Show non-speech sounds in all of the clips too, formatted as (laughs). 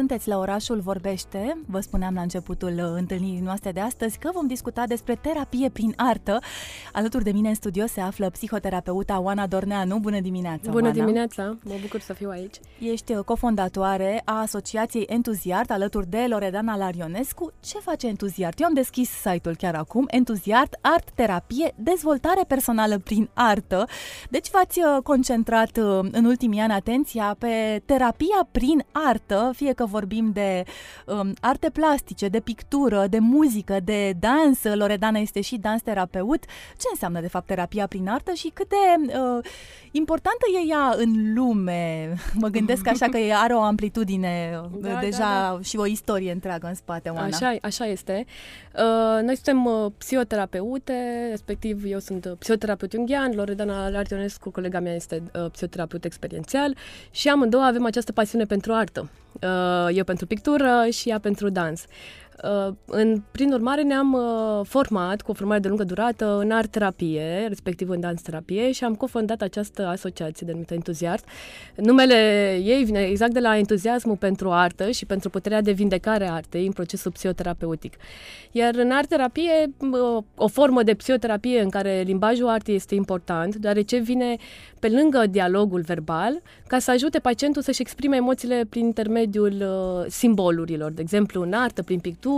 Sunteți la Orașul Vorbește. Vă spuneam la începutul uh, întâlnirii noastre de astăzi că vom discuta despre terapie prin artă. Alături de mine în studio se află psihoterapeuta Oana Dorneanu. Bună dimineața, Bună Oana. dimineața, mă bucur să fiu aici. Ești uh, cofondatoare a Asociației Entuziart alături de Loredana Larionescu. Ce face Entuziart? Eu am deschis site-ul chiar acum. Entuziart, art, terapie, dezvoltare personală prin artă. Deci v-ați uh, concentrat în ultimii ani atenția pe terapia prin artă, fie că vorbim de um, arte plastice, de pictură, de muzică, de dans. Loredana este și dans terapeut. Ce înseamnă, de fapt, terapia prin artă și cât de uh, importantă e ea în lume? Mă gândesc așa că are o amplitudine uh, da, deja da, da. și o istorie întreagă în spate, Oana. Așa, așa este. Uh, noi suntem uh, psihoterapeute, respectiv eu sunt uh, psihoterapeut unghian, Loredana Lartionescu, colega mea, este uh, psihoterapeut experiențial și amândouă avem această pasiune pentru artă. Uh, eu pentru pictură și ea pentru dans. Uh, în, prin urmare ne-am uh, format cu o formare de lungă durată în art terapie, respectiv în dans terapie și am cofondat această asociație denumită Entuziart. Numele ei vine exact de la entuziasmul pentru artă și pentru puterea de vindecare a artei în procesul psihoterapeutic. Iar în art terapie, o formă de psihoterapie în care limbajul artei este important, deoarece vine pe lângă dialogul verbal, ca să ajute pacientul să-și exprime emoțiile prin intermediul uh, simbolurilor, de exemplu în artă, prin pictură,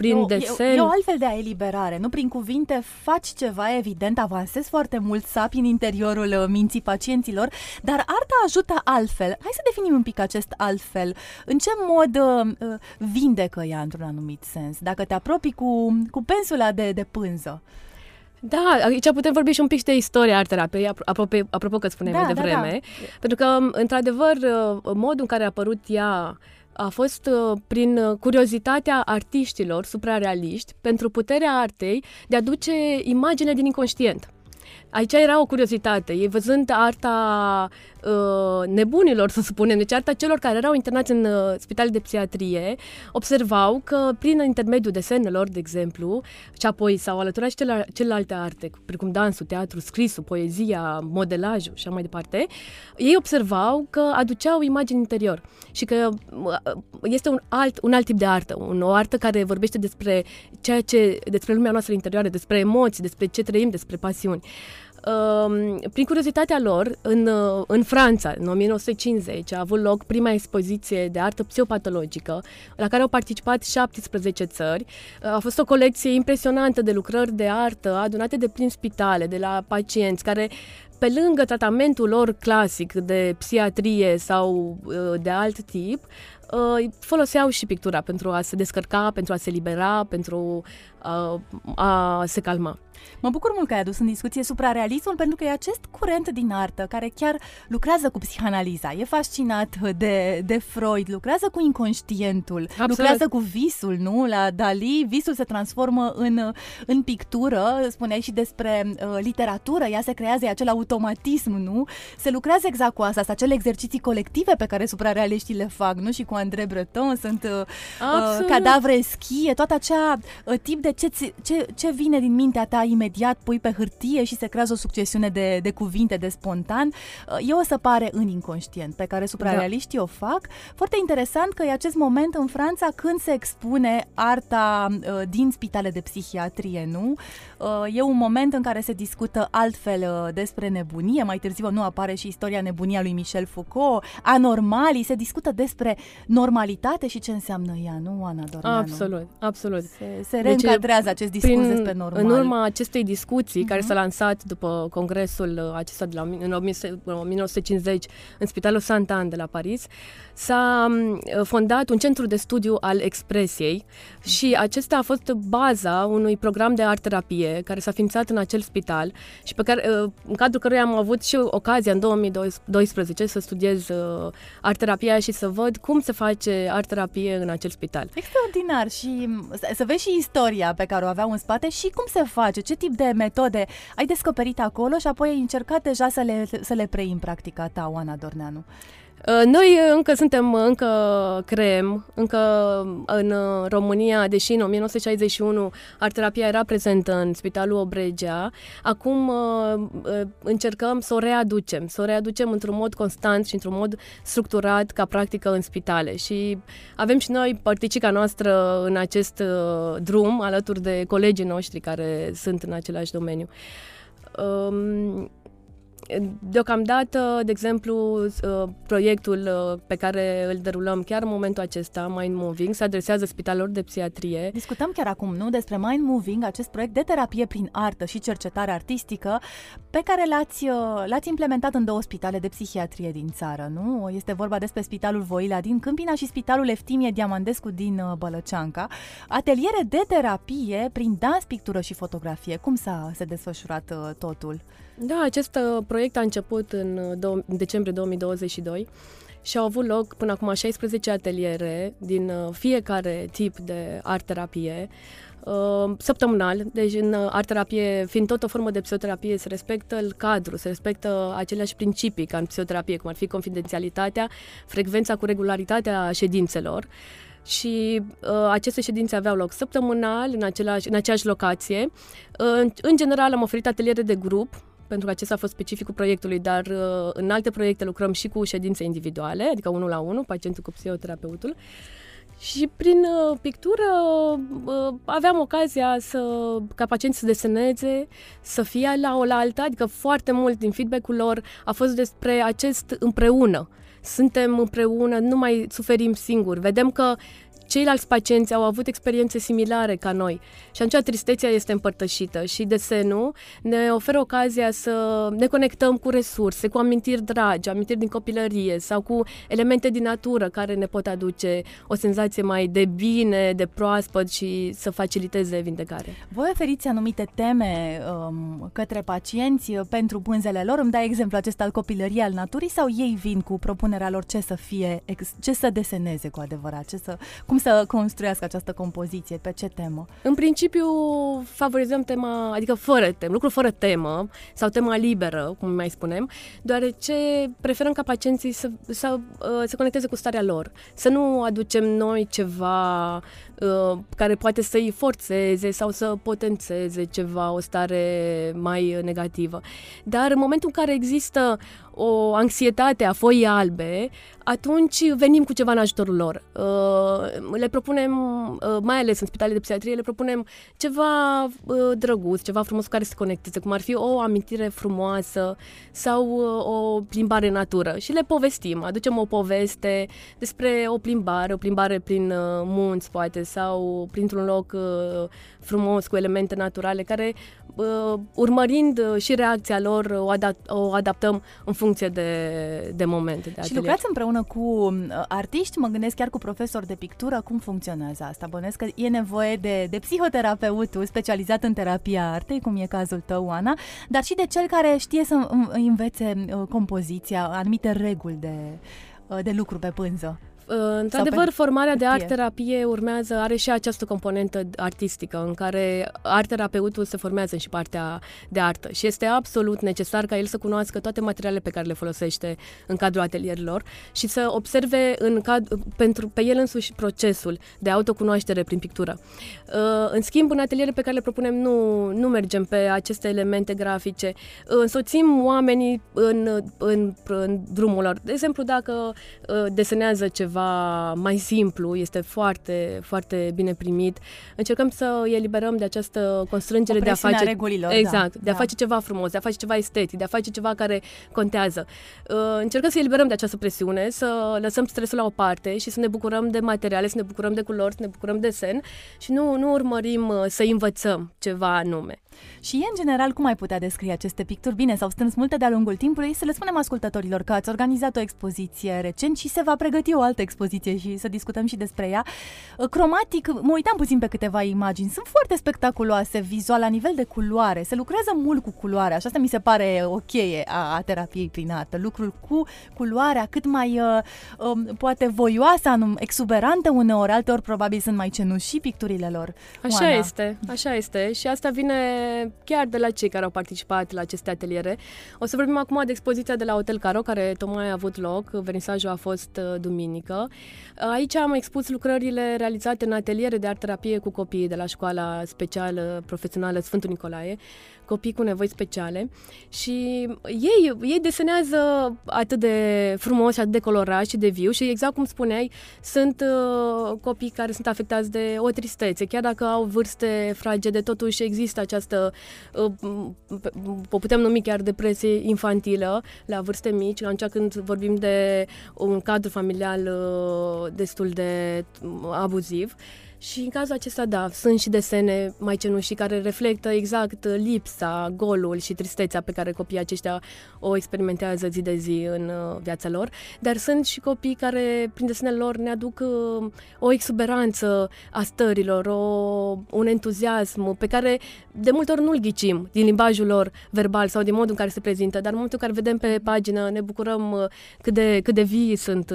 prin e o, desen. E, e o altfel de a eliberare, nu prin cuvinte faci ceva, evident, avansezi foarte mult sapi în interiorul uh, minții pacienților, dar arta ajută altfel. Hai să definim un pic acest altfel. În ce mod uh, uh vindecă ea într-un anumit sens? Dacă te apropii cu, cu pensula de, de pânză. Da, aici putem vorbi și un pic de istoria art terapiei, apropo, apropo că spuneai da, mai devreme, da, da. pentru că, într-adevăr, uh, modul în care a apărut ea a fost uh, prin curiozitatea artiștilor suprarealiști pentru puterea artei de a duce imagine din inconștient. Aici era o curiozitate. Ei văzând arta uh, nebunilor, să spunem, deci arta celor care erau internați în uh, spitale de psihiatrie, observau că prin intermediul desenelor, de exemplu, și apoi s-au alăturat și celelalte arte, precum dansul, teatru, scrisul, poezia, modelajul și așa mai departe, ei observau că aduceau imagini interior și că uh, este un alt, un alt tip de artă, un, o artă care vorbește despre ceea ce, despre lumea noastră interioară, despre emoții, despre ce trăim, despre pasiuni. Uh, prin curiozitatea lor, în, uh, în Franța, în 1950, a avut loc prima expoziție de artă psihopatologică, la care au participat 17 țări. Uh, a fost o colecție impresionantă de lucrări de artă adunate de prin spitale, de la pacienți, care pe lângă tratamentul lor clasic de psihiatrie sau uh, de alt tip, uh, foloseau și pictura pentru a se descărca, pentru a se libera, pentru uh, a se calma. Mă bucur mult că ai adus în discuție suprarealismul pentru că e acest curent din artă care chiar lucrează cu psihanaliza, e fascinat de, de Freud, lucrează cu inconștientul, Absolut. lucrează cu visul, nu? La Dali, visul se transformă în, în pictură, spuneai și despre uh, literatură, ea se creează, e acel automatism, nu? Se lucrează exact cu asta, acele exerciții colective pe care suprarealiștii le fac, nu? Și cu André Breton sunt uh, uh, cadavre schie, toată acea uh, tip de ce, ce, ce vine din mintea ta imediat pui pe hârtie și se creează o succesiune de, de cuvinte, de spontan, uh, e o săpare în inconștient pe care suprarealiștii da. o fac. Foarte interesant că e acest moment în Franța când se expune arta uh, din spitale de psihiatrie, nu? Uh, e un moment în care se discută altfel despre nebunie, mai târziu nu apare și istoria nebunia lui Michel Foucault, anormalii, se discută despre normalitate și ce înseamnă ea, nu, Ana Dorneanu? Absolut, absolut. Se, se reîncadrează deci, acest discurs prin, despre normal. În urma acestei discuții uh-huh. care s-a lansat după congresul acesta de la, în 1950 în Spitalul Saint-Anne de la Paris, s-a fondat un centru de studiu al expresiei și acesta a fost baza unui program de art-terapie care s-a ființat în acel spital și pe care, în cadrul căruia am avut și ocazia în 2012 să studiez art-terapia și să văd cum se face art-terapie în acel spital. Extraordinar și să vezi și istoria pe care o aveau în spate și cum se face, ce tip de metode ai descoperit acolo și apoi ai încercat deja să le, să le preiei în practica ta, Oana Dorneanu. Uh, noi încă suntem, încă creem, încă în România, deși în 1961 arterapia era prezentă în Spitalul Obregea, acum uh, uh, încercăm să o readucem, să o readucem într-un mod constant și într-un mod structurat ca practică în spitale și avem și noi părticica noastră în acest drum alături de colegii noștri care sunt în același domeniu. Um, Deocamdată, de exemplu, uh, proiectul uh, pe care îl derulăm chiar în momentul acesta, Mind Moving, se adresează spitalelor de psihiatrie. Discutăm chiar acum, nu, despre Mind Moving, acest proiect de terapie prin artă și cercetare artistică pe care l-ați, uh, l-ați implementat în două spitale de psihiatrie din țară, nu? Este vorba despre Spitalul Voila din Câmpina și Spitalul Eftimie Diamandescu din Bălăceanca. Ateliere de terapie prin dans, pictură și fotografie. Cum s-a se desfășurat totul? Da, acest uh, proiect a început în, uh, do- în decembrie 2022 și au avut loc până acum 16 ateliere din uh, fiecare tip de art-terapie săptămânal, deci în art-terapie, fiind tot o formă de psihoterapie, se respectă el cadru, se respectă aceleași principii ca în psihoterapie, cum ar fi confidențialitatea, frecvența cu regularitatea ședințelor și uh, aceste ședințe aveau loc săptămânal în, același, în aceeași locație. Uh, în general am oferit ateliere de grup, pentru că acesta a fost specificul proiectului, dar uh, în alte proiecte lucrăm și cu ședințe individuale, adică unul la unul, pacientul cu psihoterapeutul. Și prin uh, pictură uh, aveam ocazia să, ca pacienții să deseneze, să fie la o la alta, adică foarte mult din feedback-ul lor a fost despre acest împreună. Suntem împreună, nu mai suferim singuri. Vedem că ceilalți pacienți au avut experiențe similare ca noi și atunci tristețea este împărtășită și desenul ne oferă ocazia să ne conectăm cu resurse, cu amintiri dragi, amintiri din copilărie sau cu elemente din natură care ne pot aduce o senzație mai de bine, de proaspăt și să faciliteze vindecare. Voi oferiți anumite teme um, către pacienți pentru pânzele lor? Îmi dai exemplu acesta al copilăriei al naturii sau ei vin cu propunerea lor ce să fie, ce să deseneze cu adevărat, ce să, cum să construiască această compoziție? Pe ce temă? În principiu favorizăm tema, adică fără temă, lucru fără temă sau tema liberă, cum mai spunem, deoarece preferăm ca pacienții să, să uh, se conecteze cu starea lor, să nu aducem noi ceva uh, care poate să-i forțeze sau să potențeze ceva, o stare mai negativă. Dar în momentul în care există o anxietate a foii albe, atunci venim cu ceva în ajutorul lor. Uh, le propunem, uh, mai ales în spitalele de psihiatrie, le propunem ceva uh, drăguț, ceva frumos cu care să se conecteze, cum ar fi o amintire frumoasă sau o plimbare în natură. Și le povestim, aducem o poveste despre o plimbare, o plimbare prin munți, poate, sau printr-un loc frumos, cu elemente naturale, care, urmărind și reacția lor, o, adap- o adaptăm în funcție de, de momente. De și lucrați împreună cu uh, artiști, mă gândesc chiar cu profesori de pictură, cum funcționează asta? Bănesc că e nevoie de, de psihoterapeutul specializat în terapia artei, cum e cazul tău, Ana, dar și de cel care știe să învețe uh, compoziția, anumite reguli de, uh, de lucru pe pânză. Uh, într-adevăr, formarea de art-terapie urmează, are și această componentă artistică în care art-terapeutul se formează și partea de artă și este absolut necesar ca el să cunoască toate materialele pe care le folosește în cadrul atelierilor și să observe în cad- pentru, pe el însuși procesul de autocunoaștere prin pictură. Uh, în schimb, în ateliere pe care le propunem nu, nu mergem pe aceste elemente grafice, însoțim oamenii în, în, în drumul lor. De exemplu, dacă uh, desenează ceva ceva mai simplu, este foarte, foarte bine primit. Încercăm să îi eliberăm de această constrângere de a face... regulilor, exact, da, de a da. face ceva frumos, de a face ceva estetic, de a face ceva care contează. Uh, încercăm să îi eliberăm de această presiune, să lăsăm stresul la o parte și să ne bucurăm de materiale, să ne bucurăm de culori, să ne bucurăm de sen și nu, nu urmărim uh, să învățăm ceva anume. Și în general, cum ai putea descrie aceste picturi? Bine, s-au strâns multe de-a lungul timpului, să le spunem ascultătorilor că ați organizat o expoziție recent și se va pregăti o altă expoziție și să discutăm și despre ea. Uh, cromatic, mă uitam puțin pe câteva imagini. Sunt foarte spectaculoase vizual la nivel de culoare. Se lucrează mult cu culoarea și asta mi se pare o cheie a, a terapiei prin artă. Lucrul cu culoarea cât mai uh, um, poate voioasă, anum, exuberantă uneori, alteori probabil sunt mai cenușii picturile lor. Așa Oana. este, așa este și asta vine chiar de la cei care au participat la aceste ateliere. O să vorbim acum de expoziția de la Hotel Caro, care tocmai a avut loc, vernisajul a fost uh, duminică. Aici am expus lucrările realizate în ateliere de art-terapie cu copii de la școala specială profesională Sfântul Nicolae, copii cu nevoi speciale și ei, ei desenează atât de frumos și atât de colorat și de viu și exact cum spuneai, sunt uh, copii care sunt afectați de o tristețe, chiar dacă au vârste fragede, totuși există această, uh, o putem numi chiar depresie infantilă la vârste mici, atunci când vorbim de un cadru familial uh, destul de abuziv. Și în cazul acesta, da, sunt și desene mai cenușii care reflectă exact lipsa, golul și tristețea pe care copiii aceștia o experimentează zi de zi în uh, viața lor, dar sunt și copii care, prin desenele lor, ne aduc uh, o exuberanță a stărilor, o, un entuziasm pe care de multe ori nu-l ghicim din limbajul lor verbal sau din modul în care se prezintă, dar în momentul în care vedem pe pagină ne bucurăm uh, cât de, cât de vii sunt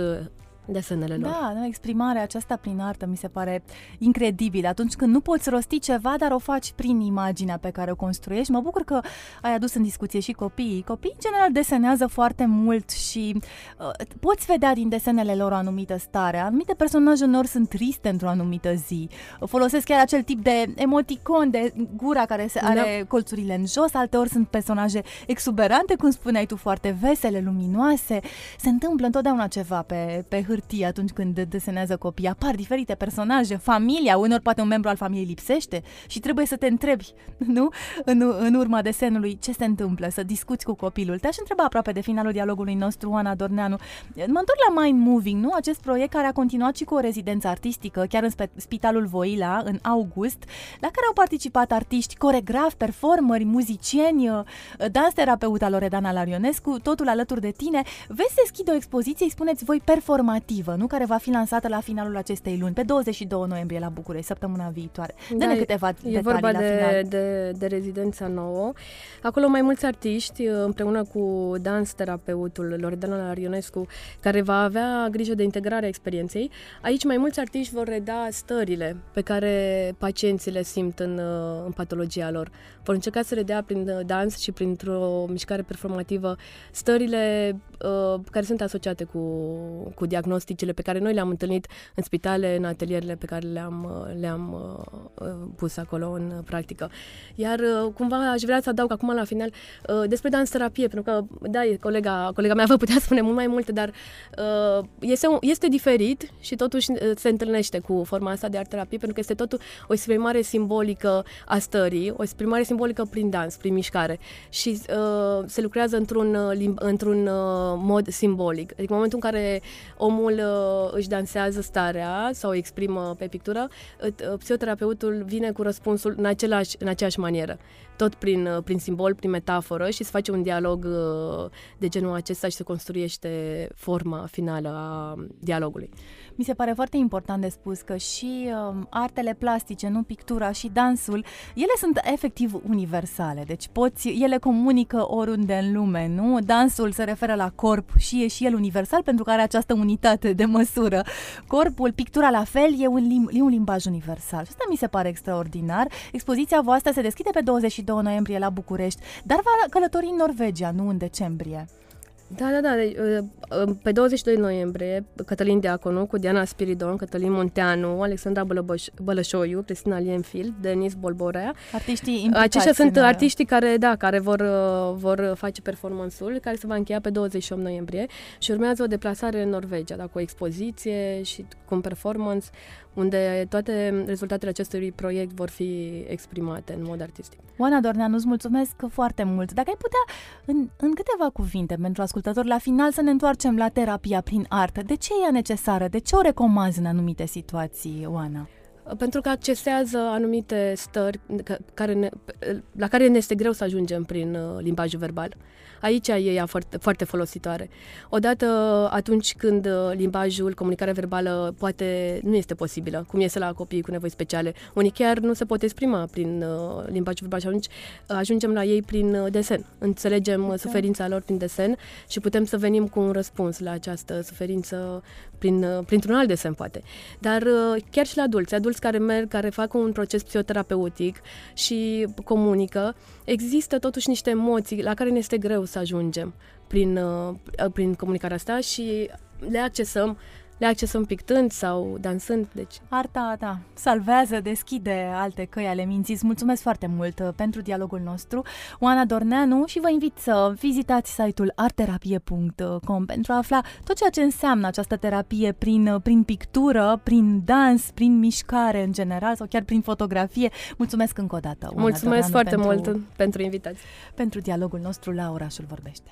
desenele lor. Da, da, exprimarea aceasta prin artă mi se pare incredibil. Atunci când nu poți rosti ceva, dar o faci prin imaginea pe care o construiești. Mă bucur că ai adus în discuție și copiii. Copiii, în general, desenează foarte mult și uh, poți vedea din desenele lor o anumită stare. Anumite personaje nor sunt triste într-o anumită zi. Folosesc chiar acel tip de emoticon, de gura care se are da. colțurile în jos. Alteori sunt personaje exuberante, cum spuneai tu, foarte vesele, luminoase. Se întâmplă întotdeauna ceva pe, pe hârtie atunci când desenează copii. Apar diferite personaje, familia, unor poate un membru al familiei lipsește și trebuie să te întrebi, (laughs) nu? În, în urma desenului, ce se întâmplă, să discuți cu copilul. Te-aș întreba aproape de finalul dialogului nostru, Ana Dorneanu. Mă întorc la Mind Moving, nu? Acest proiect care a continuat și cu o rezidență artistică, chiar în Spitalul Voila, în august, la care au participat artiști, coregrafi, performeri, muzicieni, dans terapeuta Loredana Larionescu, totul alături de tine. Vezi deschide o expoziție, îi spuneți voi performativ inițiativă, nu? Care va fi lansată la finalul acestei luni, pe 22 noiembrie la București, săptămâna viitoare. Da, Dă-ne câteva e vorba la de, final. de, de rezidența nouă. Acolo mai mulți artiști, împreună cu dans terapeutul Loredana Larionescu, care va avea grijă de integrarea experienței. Aici mai mulți artiști vor reda stările pe care pacienții le simt în, în patologia lor. Vor încerca să redea prin dans și printr-o mișcare performativă stările uh, care sunt asociate cu, cu diagnostic diagnosticele pe care noi le-am întâlnit în spitale, în atelierele pe care le-am, le-am uh, pus acolo în practică. Iar uh, cumva aș vrea să adaug acum la final uh, despre dans terapie, pentru că, da, colega, colega mea vă putea (laughs) spune mult mai multe, dar este, este diferit și totuși se întâlnește cu forma asta de art terapie, pentru că este totul o exprimare simbolică a stării, o exprimare simbolică prin dans, prin mișcare și uh, se lucrează într-un, într-un uh, mod simbolic. Adică în momentul în care omul omul uh, își dansează starea sau o exprimă pe pictură, uh, psihoterapeutul vine cu răspunsul în, același, în aceeași manieră, tot prin, uh, prin simbol, prin metaforă și se face un dialog uh, de genul acesta și se construiește forma finală a dialogului. Mi se pare foarte important de spus că și uh, artele plastice, nu pictura și dansul, ele sunt efectiv universale, deci poți, ele comunică oriunde în lume, nu? Dansul se referă la corp și e și el universal pentru că are această unitate de măsură. Corpul, pictura la fel, e un, lim- e un limbaj universal. Și asta mi se pare extraordinar. Expoziția voastră se deschide pe 22 noiembrie la București, dar va călători în Norvegia, nu în decembrie. Da, da, da. Deci, pe 22 noiembrie, Cătălin Deaconu cu Diana Spiridon, Cătălin Munteanu, Alexandra Bălăbăș- Bălășoiu, Cristina Lienfield, Denis Bolborea. Artiștii Aceștia sunt artiștii care, da, care vor, vor face performanțul, care se va încheia pe 28 noiembrie și urmează o deplasare în Norvegia, da, cu o expoziție și cu un performance unde toate rezultatele acestui proiect vor fi exprimate în mod artistic. Oana Dorneanu, îți mulțumesc foarte mult. Dacă ai putea, în, în câteva cuvinte pentru ascultători, la final să ne întoarcem la terapia prin artă. De ce e ea necesară? De ce o recomanzi în anumite situații, Oana? Pentru că accesează anumite stări care ne, la care ne este greu să ajungem prin uh, limbajul verbal. Aici e ea foarte, foarte folositoare. Odată atunci când uh, limbajul, comunicarea verbală poate nu este posibilă, cum este la copiii cu nevoi speciale. Unii chiar nu se pot exprima prin uh, limbajul verbal și atunci uh, ajungem la ei prin uh, desen. Înțelegem okay. suferința lor prin desen și putem să venim cu un răspuns la această suferință prin, uh, printr-un alt desen, poate. Dar uh, chiar și la adulți, adulți care merg, care fac un proces psihoterapeutic și comunică, există totuși niște emoții la care ne este greu să ajungem prin, uh, prin comunicarea asta și le accesăm le accesăm pictând sau dansând. Deci. Arta, da, salvează, deschide alte căi ale minții. Îți mulțumesc foarte mult uh, pentru dialogul nostru, Oana Dorneanu, și vă invit să vizitați site-ul arterapie.com pentru a afla tot ceea ce înseamnă această terapie prin, uh, prin pictură, prin dans, prin mișcare în general sau chiar prin fotografie. Mulțumesc încă o dată, Oana Mulțumesc Dorneanu, foarte pentru, mult pentru invitație. Pentru dialogul nostru la Orașul Vorbește.